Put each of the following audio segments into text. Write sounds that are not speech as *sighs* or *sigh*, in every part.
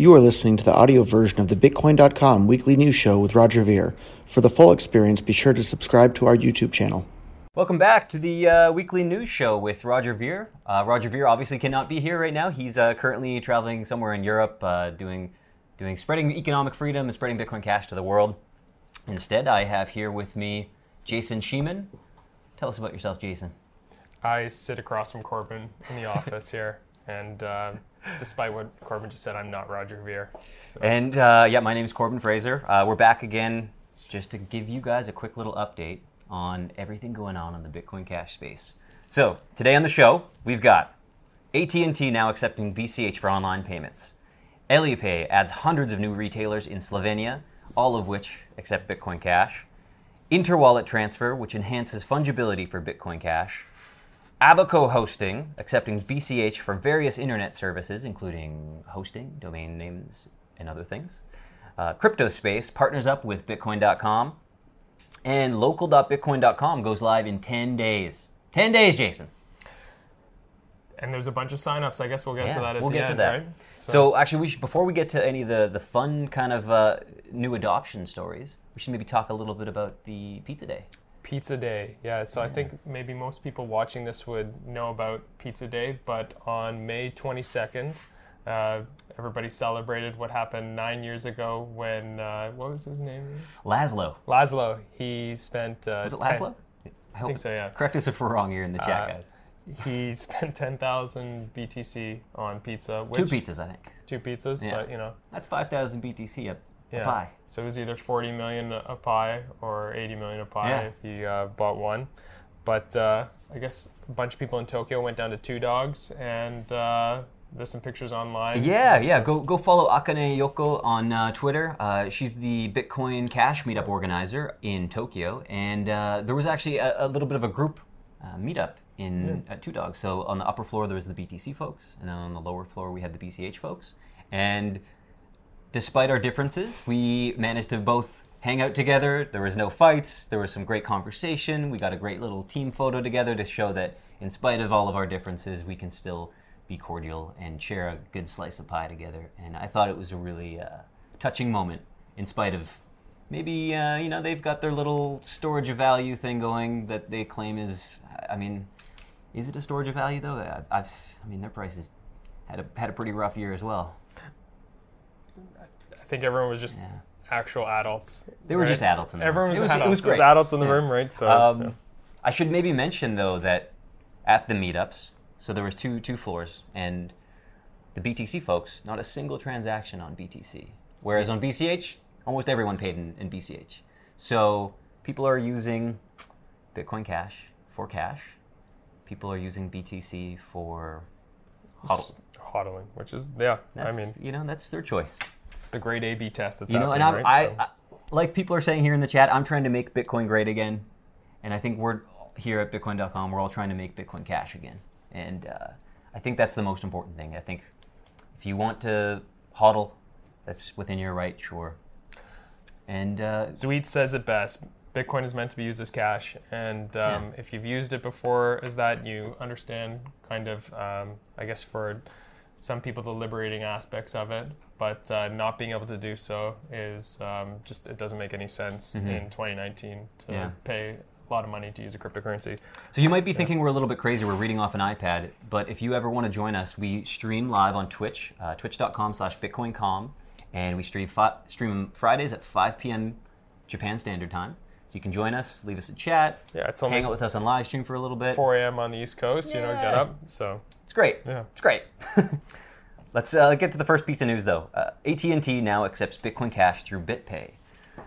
You are listening to the audio version of the Bitcoin.com weekly news show with Roger Ver. For the full experience, be sure to subscribe to our YouTube channel. Welcome back to the uh, weekly news show with Roger Ver. Uh, Roger Ver obviously cannot be here right now. He's uh, currently traveling somewhere in Europe, uh, doing doing spreading economic freedom and spreading Bitcoin Cash to the world. Instead, I have here with me Jason Sheman. Tell us about yourself, Jason. I sit across from Corbin in the *laughs* office here, and uh, despite what Corbin just said, I'm not Roger Ver. So. And uh, yeah, my name is Corbin Fraser. Uh, we're back again just to give you guys a quick little update on everything going on in the Bitcoin Cash space. So today on the show, we've got AT&T now accepting BCH for online payments. Elipay adds hundreds of new retailers in Slovenia, all of which accept Bitcoin Cash. Interwallet transfer, which enhances fungibility for Bitcoin Cash. Abaco Hosting, accepting BCH for various internet services, including hosting, domain names, and other things. Uh, CryptoSpace partners up with Bitcoin.com. And local.bitcoin.com goes live in 10 days. 10 days, Jason. And there's a bunch of signups. I guess we'll get Yeah, to that at we'll the get to that. right? So, actually, we should, before we get to any of the, the fun kind of uh, new adoption stories, we should maybe talk a little bit about the Pizza Day. Pizza Day. Yeah, so I think maybe most people watching this would know about Pizza Day, but on May 22nd, uh, everybody celebrated what happened nine years ago when, uh, what was his name? Laszlo. Laszlo. He spent. Uh, Was it 10 Laszlo? I hope think so, yeah. Correct us if we're wrong here in the chat, Uh, guys. He spent 10,000 BTC on pizza. Two pizzas, I think. Two pizzas, Yeah. but you know. That's 5,000 BTC a, a Yeah. pie. So it was either 40 million a pie or 80 million a pie Yeah. if he uh, bought one. But uh, I guess a bunch of people in Tokyo went down to two dogs, and uh, there's some pictures online. Yeah, yeah. Go go follow Akane Yokoo on uh, Twitter. Uh, she's the Bitcoin Cash meetup organizer in Tokyo, and uh, there was actually a, a little bit of a group uh, meetup in at Two Dogs. So on the upper floor there was the BTC folks, and then on the lower floor we had the BCH folks. And despite our differences, we managed to both hang out together. There was no fights. There was some great conversation. We got a great little team photo together to show that, in spite of all of our differences, we can still be cordial and share a good slice of pie together. And I thought it was a really uh, touching moment, in spite of maybe uh, you know they've got their little storage of value thing going that they claim is. I mean, is it a storage of value though? I- I've, I mean, their prices had a had a pretty rough year as well. I think everyone was just Yeah. actual adults. They were right? just adults in the room. Everyone was, It was- adults. it was adults in the Yeah. room, right? So Um, yeah. I should maybe mention though that at the meetups, so there was two two floors, and the BTC folks, not a single transaction on BTC, whereas on BCH, almost everyone paid in, in BCH. So people are using Bitcoin Cash for cash. People are using BTC for hodl. hodling, which is yeah. That's, I mean, you know, that's their choice. It's the great A/B test that's you know, and I'm, right? I, So- I, like people are saying here in the chat, I'm trying to make Bitcoin great again, and I think we're here at Bitcoin.com. We're all trying to make Bitcoin Cash again, and uh, I think that's the most important thing. I think if you want to hodl, that's within your right, sure. And uh, Zweet says it best. Bitcoin is meant to be used as cash, and um, Yeah. if you've used it before as that, you understand kind of, um, I guess, for some people, the liberating aspects of it. But uh, not being able to do so is um, just it doesn't make any sense in 2019 to Mm-hmm. Yeah. pay a lot of money to use a cryptocurrency. So you might be thinking we're a little bit crazy. We're reading off an iPad, but if you ever want to join us, we stream live on Twitch, uh, twitch.com/slash BitcoinCom, and we stream fi- stream Fridays at 5 p.m. Japan Standard Time. So you can join us, leave us a chat, Yeah, it's only hang out with us on live stream for a little bit. 4 a.m. on the East Coast. You know, get up. So It's great. Yeah. It's great. *laughs* Let's uh, get to the first piece of news, though. Uh, AT&T now accepts Bitcoin Cash through BitPay.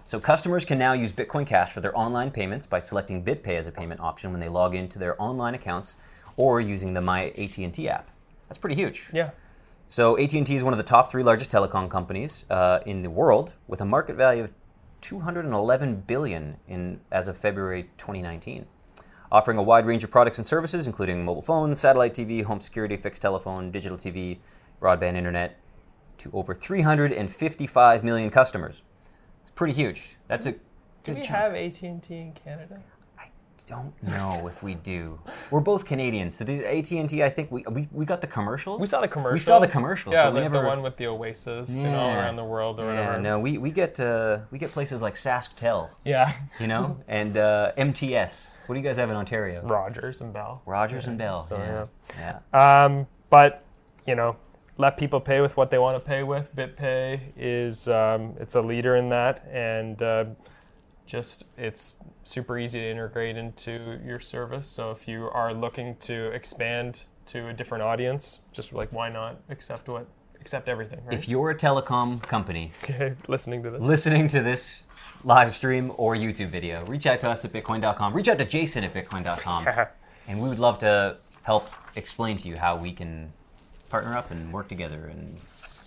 So customers can now use Bitcoin Cash for their online payments by selecting BitPay as a payment option when they log into their online accounts or using the My AT&T app. That's pretty huge. yeah, So AT&T is one of the top three largest telecom companies uh, in the world, with a market value of 211 billion in as of February 2019, offering a wide range of products and services, including mobile phones, satellite TV, home security, fixed telephone, digital TV, broadband internet, to over 355 million customers. It's pretty huge. That's a do we chunk. have AT&T in Canada? Don't know if we do. *laughs* We're both Canadians, so the AT and T. I think we, we we got the commercials. We saw the commercials. We saw the commercials. Yeah, but we like never, the one with the Oasis, you know, around the world or Yeah, whatever. no, we, we get uh, we get places like SaskTel, Yeah, you know, *laughs* and uh, MTS. What do you guys have in Ontario? Rogers and Bell. Rogers and Bell. So, yeah. yeah. Um, but you know, let people pay with what they want to pay with. BitPay is um, it's a leader in that, and uh, just it's super easy to integrate into your service. So if you are looking to expand to a different audience, just like why not accept what accept everything, right? If you're a telecom company *laughs* okay, listening to this. listening to this live stream or YouTube video, reach out to us at bitcoin.com. Reach out to Jason at bitcoin.com. *laughs* and we would love to help explain to you how we can partner up and work together and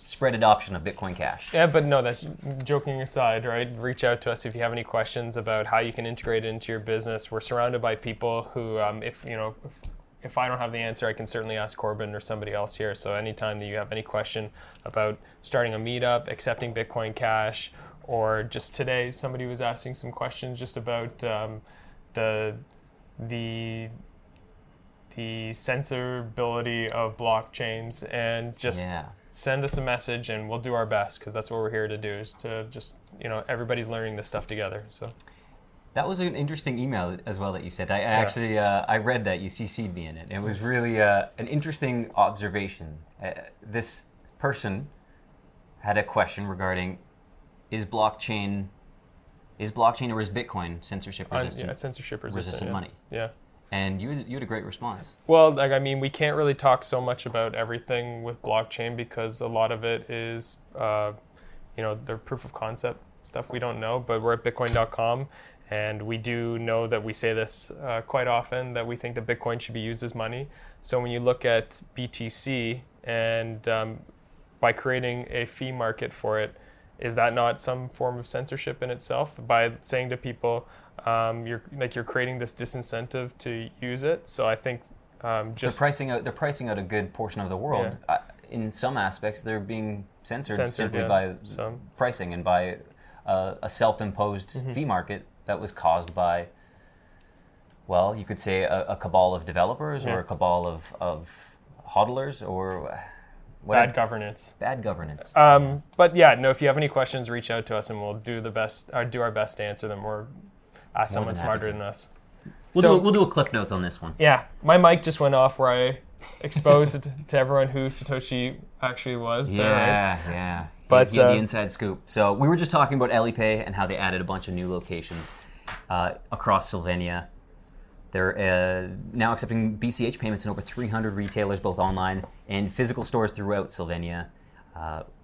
spread adoption of Bitcoin Cash. Yeah, but no, that's joking aside, right? Reach out to us if you have any questions about how you can integrate it into your business. We're surrounded by people who, um, if you know, if, if I don't have the answer, I can certainly ask Corbin or somebody else here. So anytime that you have any question about starting a meetup, accepting Bitcoin Cash, or just today somebody was asking some questions just about um, the the the censorability of blockchains and just Yeah. Send us a message and we'll do our best because that's what we're here to do is to just you know everybody's learning this stuff together so That was an interesting email as well that you said. I, I actually uh, I read that you CC'd me in it. It was really uh, an interesting observation. Uh, this person had a question regarding is blockchain is blockchain or is Bitcoin censorship Un- resistant? yeah censorship resistant, resistant yeah. money. yeah And you you had a great response. well like i mean we can't really talk so much about everything with blockchain because a lot of it is uh, you know the proof of concept stuff we don't know but we're at bitcoin.com and we do know that we say this uh, quite often that we think that bitcoin should be used as money so when you look at btc and um, by creating a fee market for it is that not some form of censorship in itself by saying to people um, you're like you're creating this disincentive to use it so i think um, just they're pricing out they're pricing out a good portion of the world. Yeah. Uh, in some aspects, they're being censored, Censored, simply yeah. by Some. pricing and by uh, a self-imposed Mm-hmm. fee market that was caused by, well, you could say a, a cabal of developers Yeah. or a cabal of, of hodlers or uh, bad governance bad governance. um, but yeah no if you have any questions reach out to us and we'll do the best or do our best to answer them or someone smarter than us we'll, so- do, we'll do a cliff notes on this one. yeah my mic just went off where i *laughs* exposed to everyone who satoshi actually was there, right? Yeah, yeah. But, he had uh, the inside scoop. So we were just talking about Elipay and how they added a bunch of new locations uh, across Slovenia. They're uh, now accepting BCH payments in over 300 retailers, both online and physical stores throughout Slovenia.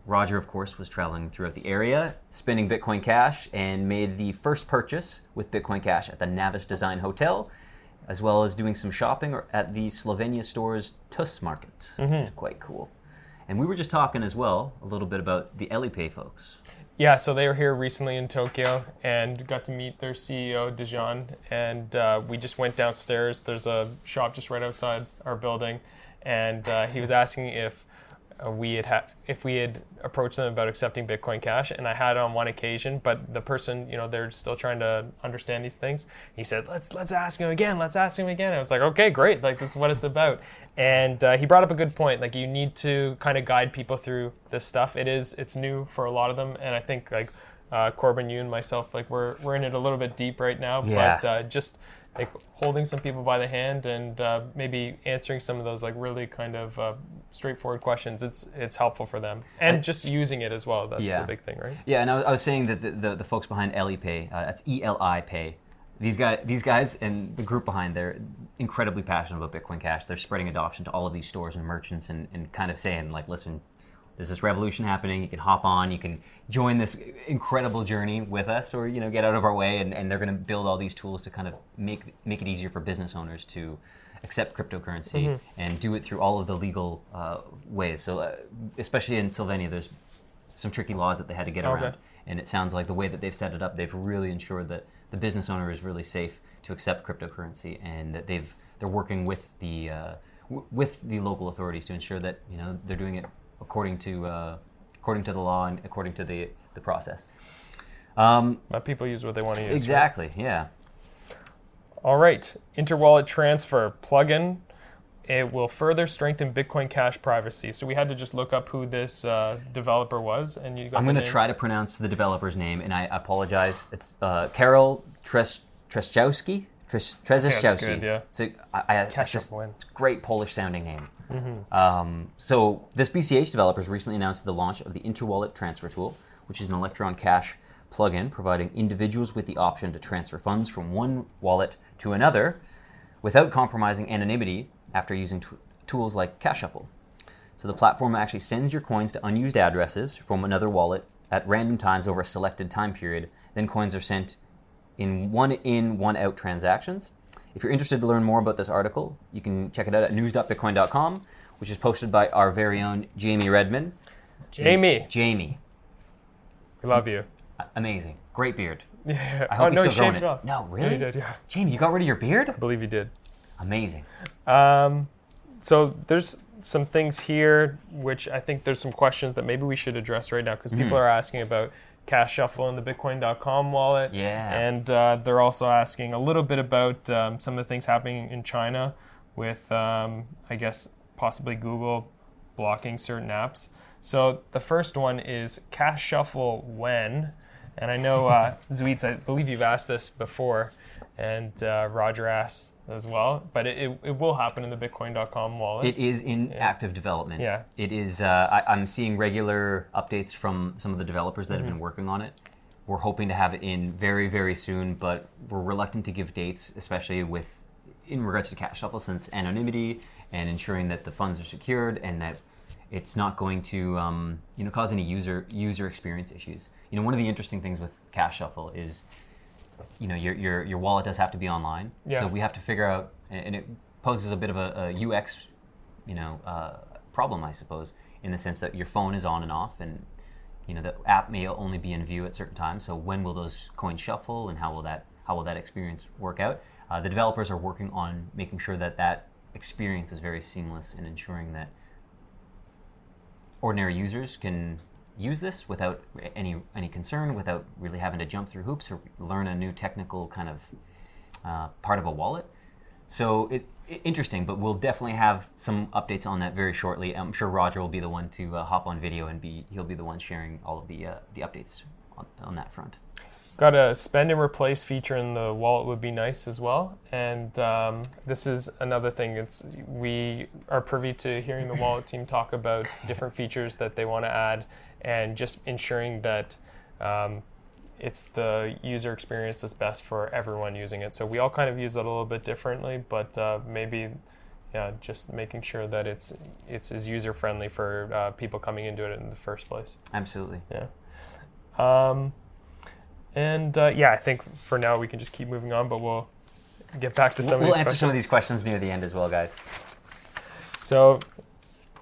Roger, of course, was traveling throughout the area, spending Bitcoin Cash, and made the first purchase with Bitcoin Cash at the Navis Design Hotel, as well as doing some shopping at the Slovenia store's TUS market, which is quite cool. And we were just talking as well a little bit about the Elipay folks. Yeah, so they were here recently in Tokyo and got to meet their CEO, Dejan. And uh, we just went downstairs. There's a shop just right outside our building. And uh, he was asking if we had ha- if we had approached them about accepting Bitcoin Cash, and I had on one occasion, but the person, you know, they're still trying to understand these things. He said, "Let's let's ask him again. Let's ask him again." I was like, "Okay, great. Like this is what it's about." And uh, he brought up a good point. Like you need to kind of guide people through this stuff. It is it's new for a lot of them, and I think like uh, Corbin, you and myself, like we're we're in it a little bit deep right now. Yeah. But uh, just like holding some people by the hand and uh, maybe answering some of those like really kind of uh, straightforward questions. It's it's helpful for them, and just using it as well. That's Yeah. the big thing, right? Yeah, and I was, I was saying that the, the, the folks behind Elipay, uh, that's E L I Pay. These guys, these guys, and the group behind, they're incredibly passionate about Bitcoin Cash. They're spreading adoption to all of these stores and merchants, and, and kind of saying like, listen, there's this revolution happening. You can hop on, you can join this incredible journey with us, or you know, get out of our way. And, and they're going to build all these tools to kind of make make it easier for business owners to accept cryptocurrency and do it through all of the legal uh, ways. So, uh, especially in Slovenia, there's some tricky laws that they had to get Okay. around. And it sounds like the way that they've set it up, they've really ensured that the business owner is really safe to accept cryptocurrency, and that they've they're working with the uh, w- with the local authorities to ensure that you know they're doing it according to uh, according to the law and according to the the process. Um, Let people use what they want to use. exactly. Yeah. All right, Interwallet Transfer plugin. It will further strengthen Bitcoin Cash privacy. So we had to just look up who this uh, developer was, and you got. I'm going to try to pronounce the developer's name, and I apologize. It's uh, Karol Tres Trzeszczkowski. Tres Trzeszczkowski. good, yeah. So I, I, it's Catch just up win. it's a great Polish sounding name. Mm-hmm. Um, so this BCH developers recently announced the launch of the Interwallet Transfer Tool, which is an Electron Cash plugin providing individuals with the option to transfer funds from one wallet to another without compromising anonymity after using t- tools like Cash Shuffle. So the platform actually sends your coins to unused addresses from another wallet at random times over a selected time period. Then coins are sent in one in, one out transactions. If you're interested to learn more about this article, you can check it out at news.bitcoin.com, which is posted by our very own Jamie Redman. Jamie, Jamie, we love you. amazing, great beard. Yeah. I hope oh, he's no, still growing it. off. No, Yeah, really? he did. Yeah, Jamie, you got rid of your beard? I believe you did. Amazing. Um, so there's some things here which I think there's some questions that maybe we should address right now because Mm-hmm. people are asking about Cash Shuffle and the Bitcoin.com wallet. Yeah. And uh, they're also asking a little bit about um, some of the things happening in China with, um, I guess, possibly Google blocking certain apps. So the first one is Cash Shuffle when? And I know, uh, *laughs* Zweets, I believe you've asked this before, and uh, Roger asked as well, but it, it, it will happen in the Bitcoin.com wallet. It is in active development. Yeah. It is. Uh, I, I'm seeing regular updates from some of the developers that have Mm-hmm. been working on it. We're hoping to have it in very, very soon, but we're reluctant to give dates, especially with in regards to Cash Shuffle, since anonymity and ensuring that the funds are secured and that it's not going to um, you know cause any user user experience issues. You know, one of the interesting things with Cash Shuffle is you know your your, your wallet does have to be online. Yeah. So we have to figure out, and it poses a bit of a, a UX, you know, uh, problem, I suppose, in the sense that your phone is on and off, and you know the app may only be in view at certain times. So when will those coins shuffle, and how will that how will that experience work out? Uh, the developers are working on making sure that that experience is very seamless and ensuring that ordinary users can use this without any any concern, without really having to jump through hoops or learn a new technical kind of uh, part of a wallet. So it's it- interesting, but we'll definitely have some updates on that very shortly. I'm sure Roger will be the one to uh, hop on video and be he'll be the one sharing all of the uh, the updates on, on that front. Got a spend and replace feature in the wallet would be nice as well. And um, this is another thing. It's we are privy to hearing the wallet team talk about different features that they want to add, and just ensuring that um, it's the user experience that's best for everyone using it. So we all kind of use it a little bit differently, but uh, maybe. Yeah, just making sure that it's it's as user friendly for uh, people coming into it in the first place. Absolutely. Yeah. Um, and uh, yeah, I think for now we can just keep moving on, but we'll get back to some We'll, of we'll these answer questions. some of these questions near the end as well, guys. So,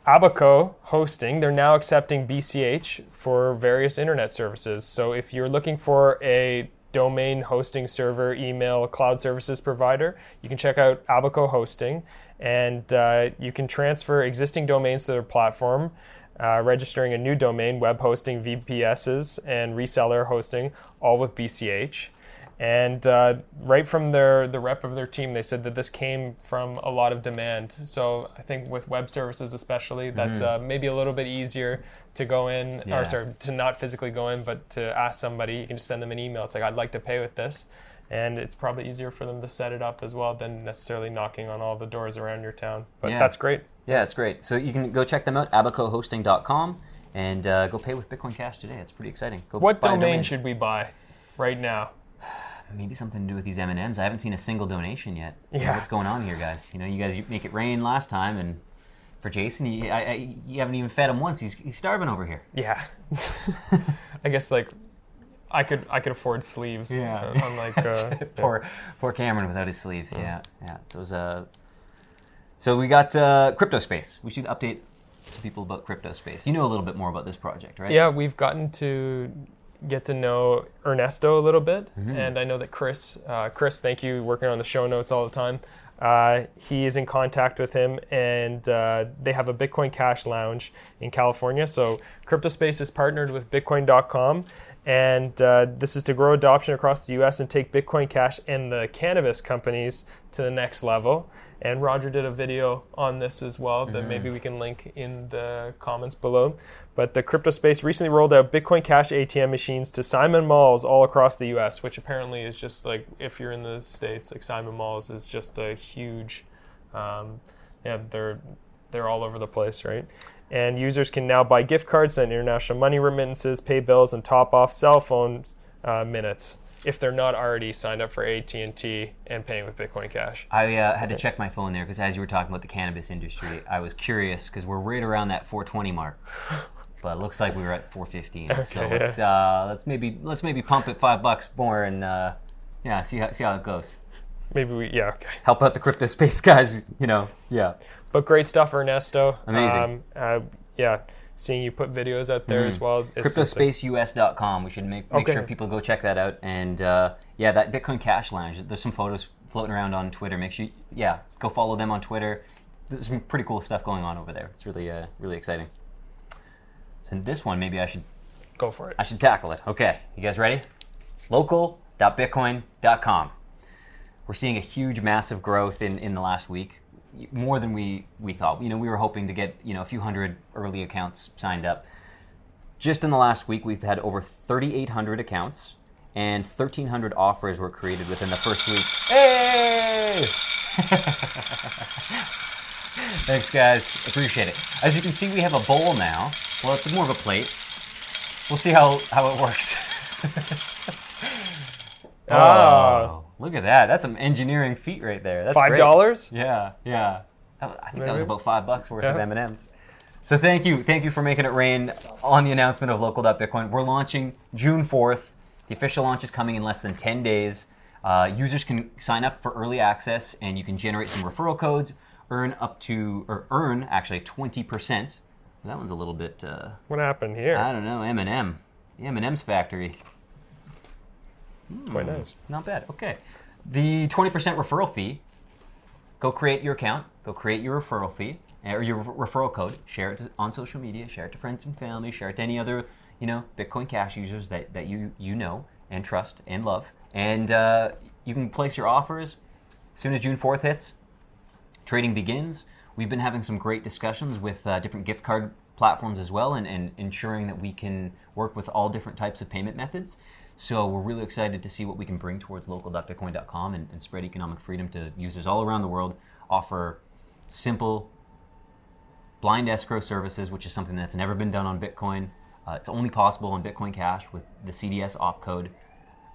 Abaco hosting, they're now accepting BCH for various internet services. So, if you're looking for a domain hosting server, email, cloud services provider, you can check out Abaco Hosting, and uh, you can transfer existing domains to their platform. Uh, registering a new domain, web hosting, VPSs, and reseller hosting, all with BCH. And uh, right from their the rep of their team, they said that this came from a lot of demand. So I think with web services, especially, that's uh, maybe a little bit easier to go in, Yeah. or sorry, to not physically go in, but to ask somebody. You can just send them an email. It's like I'd like to pay with this, and it's probably easier for them to set it up as well than necessarily knocking on all the doors around your town. But Yeah. that's great. Yeah, it's great. So you can go check them out, abacohosting.com, and uh, go pay with Bitcoin Cash today. It's pretty exciting. Go What a domain should we buy right now? *sighs* maybe something to do with these M&Ms. I haven't seen a single donation yet. You know, Yeah. what's going on here, guys? You know, you guys make it rain last time, and for Jason, you, I, I, you haven't even fed him once. He's, he's starving over here. Yeah, *laughs* I guess like I could I could afford sleeves. Yeah. uh, unlike *laughs* uh, poor, poor Cameron without his sleeves. Yeah, yeah. So, it was, uh, so we got uh, crypto space. We should update some people about crypto space. You know a little bit more about this project, right? Yeah, we've gotten to get to know Ernesto a little bit, and I know that Chris, uh, Chris, thank you, working on the show notes all the time. Uh, he is in contact with him, and uh, they have a Bitcoin Cash Lounge in California. So CryptoSpace is partnered with Bitcoin.com, And uh, this is to grow adoption across the US and take Bitcoin Cash and the cannabis companies to the next level. And Roger did a video on this as well that maybe we can link in the comments below. But the crypto space recently rolled out Bitcoin Cash ATM machines to Simon Malls all across the US, which apparently is just like, if you're in the States, like Simon Malls is just a huge, um, yeah, they're, they're all over the place, right? And users can now buy gift cards, and international money remittances, pay bills, and top off cell phone uh, minutes if they're not already signed up for AT&T and paying with Bitcoin Cash. I uh, had to check my phone there because as you were talking about the cannabis industry, I was curious because we're right around that 420 mark. *laughs* But it looks like we were at 415. so let's uh, let's maybe let's maybe pump it five bucks more and uh, yeah, see how see how it goes. Maybe we, yeah, okay. Help out the crypto space *laughs* guys, you know. Yeah. But great stuff, Ernesto. Amazing. Um, uh, yeah, seeing you put videos out there as well. it's just like- CryptospaceUS.com. We should make, make Okay. sure people go check that out. And uh, yeah, that Bitcoin Cash Lounge. There's some photos floating around on Twitter. Make sure, you, yeah, go follow them on Twitter. There's some pretty cool stuff going on over there. It's really, uh, really exciting. So this one, maybe I should, Go for it. I should tackle it. Okay, you guys ready? Local.bitcoin.com. We're seeing a huge, massive growth in, in the last week, more than we, we thought. You know, we were hoping to get you know a few hundred early accounts signed up. Just in the last week, we've had over 3,800 accounts, and 1,300 offers were created within the first week. Hey! *laughs* Thanks, guys. Appreciate it. As you can see, we have a bowl now. Well, it's more of a plate. We'll see how, how it works. *laughs* Ah, Oh, look at that. That's some engineering feat right there. That's Five dollars? Yeah, yeah. That- I think that was about five bucks worth of M and M's. So thank you, thank you for making it rain on the announcement of local.bitcoin. We're launching June fourth. The official launch is coming in less than ten days. Uh, users can sign up for early access, and you can generate some referral codes, earn up to or earn actually twenty percent. That one's a little bit. Uh, What happened here? I don't know. M and M, the M and M's factory. Quite nice. Not bad. Okay. The 20% referral fee, go create your account, go create your referral fee or your re- referral code, share it to, on social media, share it to friends and family, share it to any other, you know, Bitcoin Cash users that, that you you know and trust and love. And uh, you can place your offers as soon as June 4th hits. Trading begins. We've been having some great discussions with uh, different gift card platforms as well and, and ensuring that we can work with all different types of payment methods. So we're really excited to see what we can bring towards local.bitcoin.com and, and spread economic freedom to users all around the world, offer simple blind escrow services, which is something that's never been done on Bitcoin. Uh, it's only possible on Bitcoin Cash with the CDS opcode.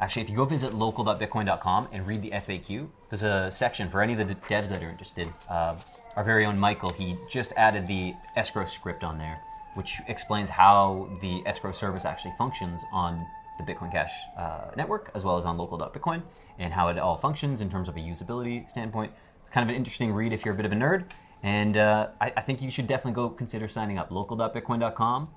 Actually, if you go visit local.bitcoin.com and read the FAQ, there's a section for any of the devs that are interested. Uh, our very own Michael, he just added the escrow script on there, which explains how the escrow service actually functions on the Bitcoin Cash uh, network, as well as on local.bitcoin, and how it all functions in terms of a usability standpoint. It's kind of an interesting read if you're a bit of a nerd, and uh, I, I think you should definitely go consider signing up. Local.bitcoin.com.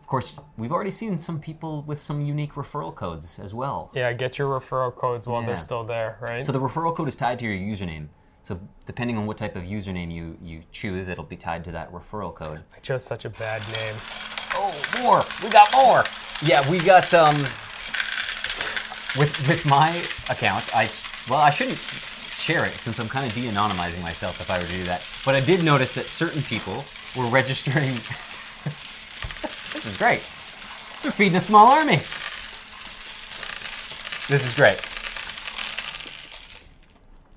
Of course, we've already seen some people with some unique referral codes as well. Yeah, get your referral codes while Yeah. they're still there, right? So the referral code is tied to your username. So depending on what type of username you, you choose, it'll be tied to that referral code. I chose such a bad name. Oh, more! We got more! Yeah, we got um with with my account. I well, I shouldn't share it since I'm kind of de-anonymizing myself if I were to do that. But I did notice that certain people were *laughs* registering. this is great. They're feeding a small army. This is great.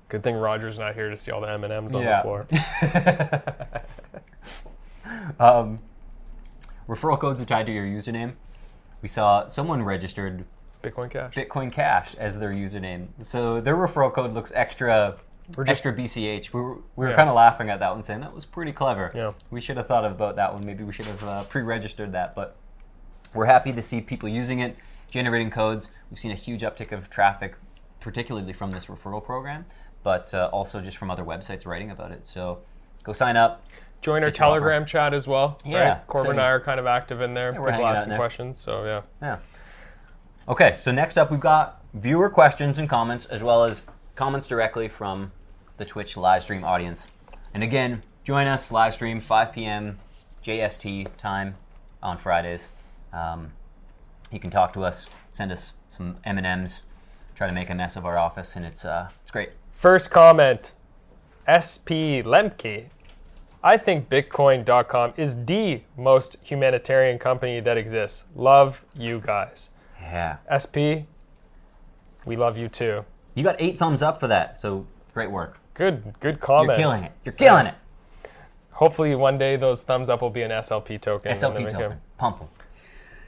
Good thing Roger's not here to see all the M and M's on Yeah. the floor. *laughs* Um, referral codes are tied to your username. We saw someone registered Bitcoin Cash. Bitcoin Cash as their username. So their referral code looks extra We're just- extra BCH. We were, we were Yeah. kind of laughing at that one, saying that was pretty clever. Yeah. We should have thought about that one. Maybe we should have uh, pre-registered that. But we're happy to see people using it, generating codes. We've seen a huge uptick of traffic, particularly from this referral program, but uh, also just from other websites writing about it. So go sign up. Join our. Telegram chat as well. Yeah, right? Corbin and. I are kind of active in there. we're people asking questions. So yeah. Yeah. Okay, so next up we've got viewer questions and comments, as well as comments directly from the Twitch live stream audience. And again, join us live stream 5 p.m. JST time on Fridays. Um, You can talk to us, send us some M and M's, try to make a mess of our office, and it's uh, it's great. First comment SP Lemke. I think Bitcoin.com is the most humanitarian company that exists. Love you guys. Yeah, SP, we love you too. you got eight thumbs up for that, so great work. Good, good comment. You're killing it. You're killing uh, it. Hopefully, one day those thumbs up will be an SLP token. and then we SLP can- token. Pump 'em.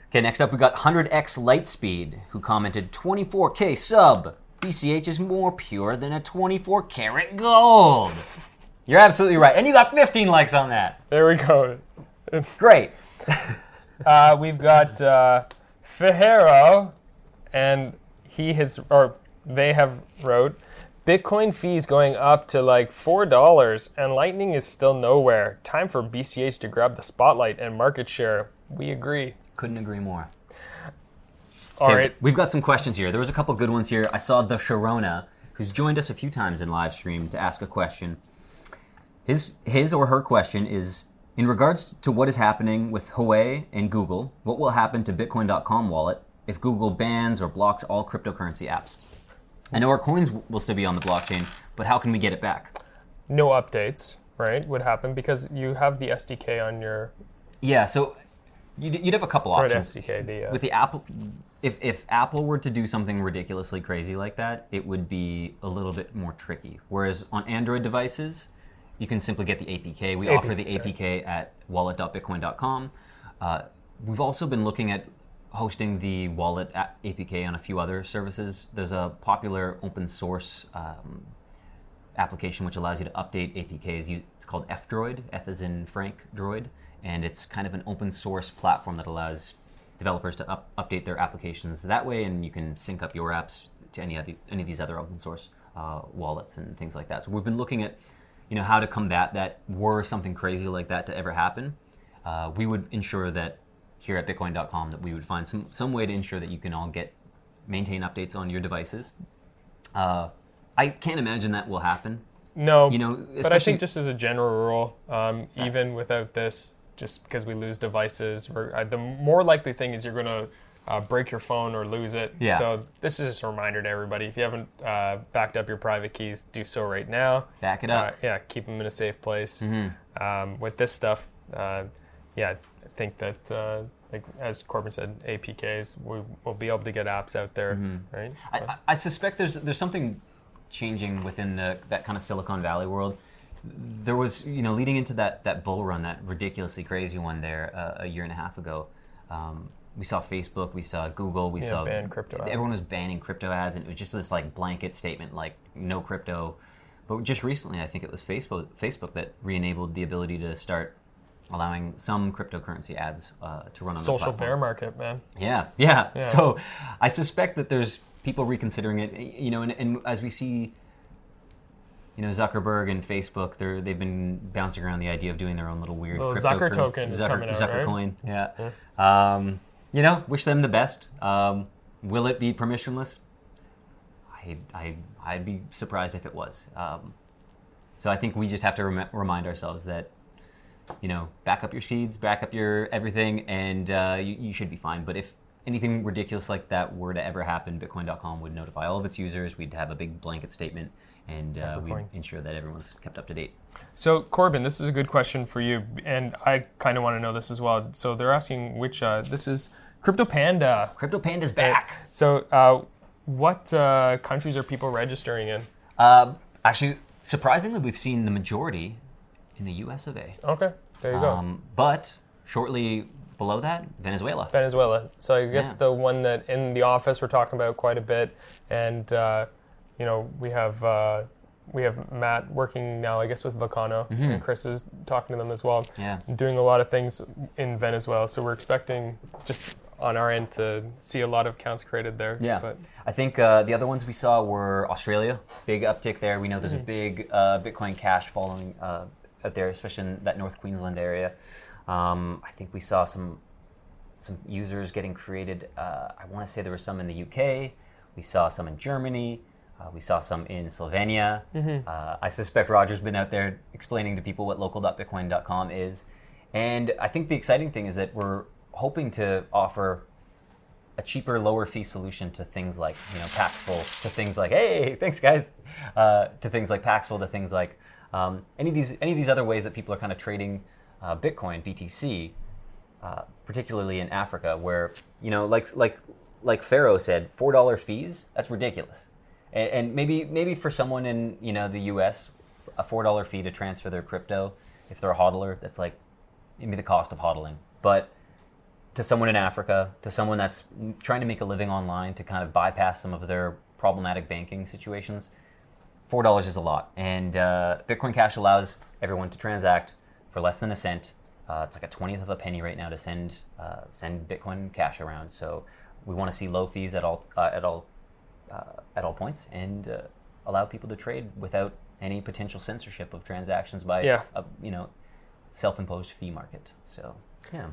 Okay, next up we got 100x Lightspeed, who commented 24k sub. BCH is more pure than a 24 karat gold. You're absolutely right. And you got 15 likes on that. There we go. It's Great. *laughs* Uh, we've got uh, and he has, or they have wrote, Bitcoin fees going up to like four dollars, and Lightning is still nowhere. Time for BCH to grab the spotlight and market share. We agree. Couldn't agree more. All Okay, right, We've got some questions here. There was a couple good ones here. I saw the Sharona, who's joined us a few times in live stream to ask a question. His his or her question is in regards to what is happening with Huawei and Google, what will happen to Bitcoin.com wallet if Google bans or blocks all cryptocurrency apps? I know our coins will still be on the blockchain, but how can we get it back? no updates, right? Would happen because you have the SDK on your Yeah, so you'd, you'd have a couple options. SDK. The uh, with the Apple, if if Apple were to do something ridiculously crazy like that, it would be a little bit more tricky. Whereas on Android devices, you can simply get the APK. We offer the sorry. APK at wallet.bitcoin.com. Uh, we've also been looking at hosting the wallet APK on a few other services. There's a popular open source um, application which allows you to update APKs. It's called F-Droid. F is in Frank Droid, and it's kind of an open source platform that allows developers to up, update their applications that way, and you can sync up your apps to any any of these other open source uh, wallets and things like that. So we've been looking at, you know, how to combat that. Were something crazy like that to ever happen, uh, we would ensure that here at Bitcoin.com that we would find some some way to ensure that you can all get maintain updates on your devices. Uh, I can't imagine that will happen. No, You know, but I think just as a general rule, um, even without this, just because we lose devices, the more likely thing is you're going to uh, break your phone or lose it. Yeah. So this is just a reminder to everybody: if you haven't uh, backed up your private keys, do so right now. Back it up. Uh, yeah, keep them in a safe place. Mm-hmm. Um, with this stuff, uh, yeah, I think that. Uh, like as Corbin said, APKs, we will be able to get apps out there, right? I, I- suspect there's there's something changing within the, that kind of Silicon Valley world. There was, you know, leading into that that bull run, that ridiculously crazy one there uh, a year and a half ago. Um, we saw Facebook, we saw Google, we Yeah, saw ban crypto ads. Everyone was banning crypto ads, and it was just this like blanket statement, like no crypto. But just recently, I think it was Facebook Facebook that re-enabled the ability to start allowing some cryptocurrency ads uh, to run on the Social bear market, man. Yeah, yeah, Yeah. So I suspect that there's people reconsidering it. You know, and, and as we see, you know, Zuckerberg and Facebook, they're they've been bouncing around the idea of doing their own little weird Little Zucker token is coming out, right? Zuckercoin, yeah. Um, you know, wish them the best. Um, will it be permissionless? I I I'd be surprised if it was. Um, so I think we just have to rem- remind ourselves that you know, back up your seeds, back up your everything, and uh, you, you should be fine. But if anything ridiculous like that were to ever happen, Bitcoin.com would notify all of its users. We'd have a big blanket statement, and uh, we'd ensure that everyone's kept up to date. So Corbin, this is a good question for you, and I kind of want to know this as well. So they're asking which uh, this is Crypto Panda. Crypto Panda's back. So uh, what uh, countries are people registering in? Uh, actually, surprisingly, we've seen the majority in the U.S. of A. Okay, there you go. Um, but shortly below that, Venezuela. Venezuela. So I guess Yeah. the one that in the office we're talking about quite a bit, and uh, you know we have uh, we have Matt working now, I guess with Vacano, and Chris is talking to them as well. Mm-hmm. Yeah. doing a lot of things in Venezuela. So we're expecting just on our end to see a lot of accounts created there. Yeah, but I think uh, the other ones we saw were Australia. Big uptick there. We know there's a big uh, Bitcoin Cash following uh, out there, especially in that North Queensland area. Um, I think we saw some some users getting created. Uh, I want to say there were some in the UK. We saw some in Germany. Uh, we saw some in Slovenia. Uh, I suspect Roger's been out there explaining to people what local.bitcoin.com is. And I think the exciting thing is that we're hoping to offer a cheaper, lower fee solution to things like you know Paxful, to things like hey, thanks guys, uh, to things like Paxful, to things like um, any of these any of these other ways that people are kind of trading uh, Bitcoin, BTC, uh, particularly in Africa, where you know like like like Pharaoh said, four dollar fees that's ridiculous, and, and maybe maybe for someone in you know the U.S. a four dollar fee to transfer their crypto if they're a hodler that's like maybe the cost of hodling, but to someone in Africa, to someone that's trying to make a living online, to kind of bypass some of their problematic banking situations, four dollars is a lot. And uh, Bitcoin Cash allows everyone to transact for less than a cent. Uh, it's like a twentieth of a penny right now to send uh, send Bitcoin Cash around. So we want to see low fees at all uh, at all uh, at all points and uh, allow people to trade without any potential censorship of transactions by Yeah. a you know self-imposed fee market. So yeah.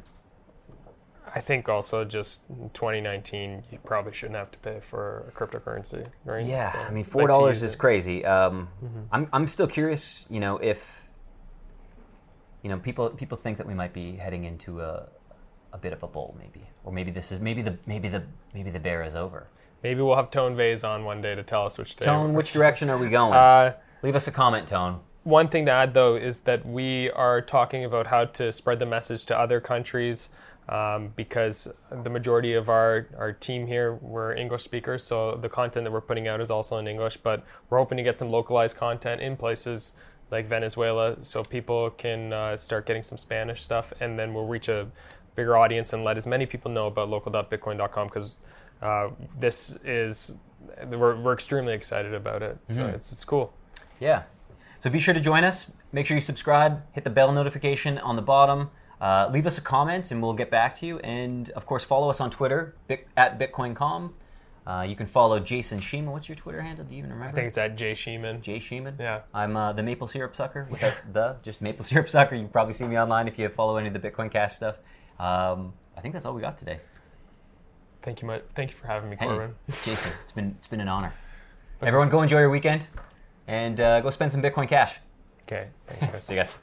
I think also just 2019, you probably shouldn't have to pay for a cryptocurrency, right? Yeah, So, I mean four dollars is it. crazy. Um, Mm-hmm. I'm I'm still curious. You know, if you know people people think that we might be heading into a a bit of a bull, maybe, or maybe this is maybe the maybe the maybe the bear is over. Maybe we'll have Tone Vays on one day to tell us which day. Tone, which *laughs* direction are we going? Uh, Leave us a comment, Tone. one thing to add though is that we are talking about how to spread the message to other countries um, because the majority of our, our team here we're english speakers so the content that we're putting out is also in english but we're hoping to get some localized content in places like venezuela so people can uh, start getting some spanish stuff and then we'll reach a bigger audience and let as many people know about local.bitcoin.com because uh, this is we're, we're extremely excited about it so it's, it's cool Yeah. So be sure to join us. Make sure you subscribe. Hit the bell notification on the bottom. Uh, leave us a comment, and we'll get back to you. And of course, follow us on Twitter Bit- at BitcoinCom. Uh, you can follow Jason Sheman. What's your Twitter handle? Do you even remember? i think it's at jay sheeman Jay Sheeman. Yeah. I'm uh, the maple syrup sucker *laughs* without the just maple syrup sucker. You probably see me online if you follow any of the Bitcoin Cash stuff. Um, I think that's all we got today. Thank you, much. Thank you for having me, Hey, Corbin. Jason, it's been it's been an honor. Everyone, go enjoy your weekend, and uh, go spend some Bitcoin Cash. Okay, thanks. *laughs* See you guys.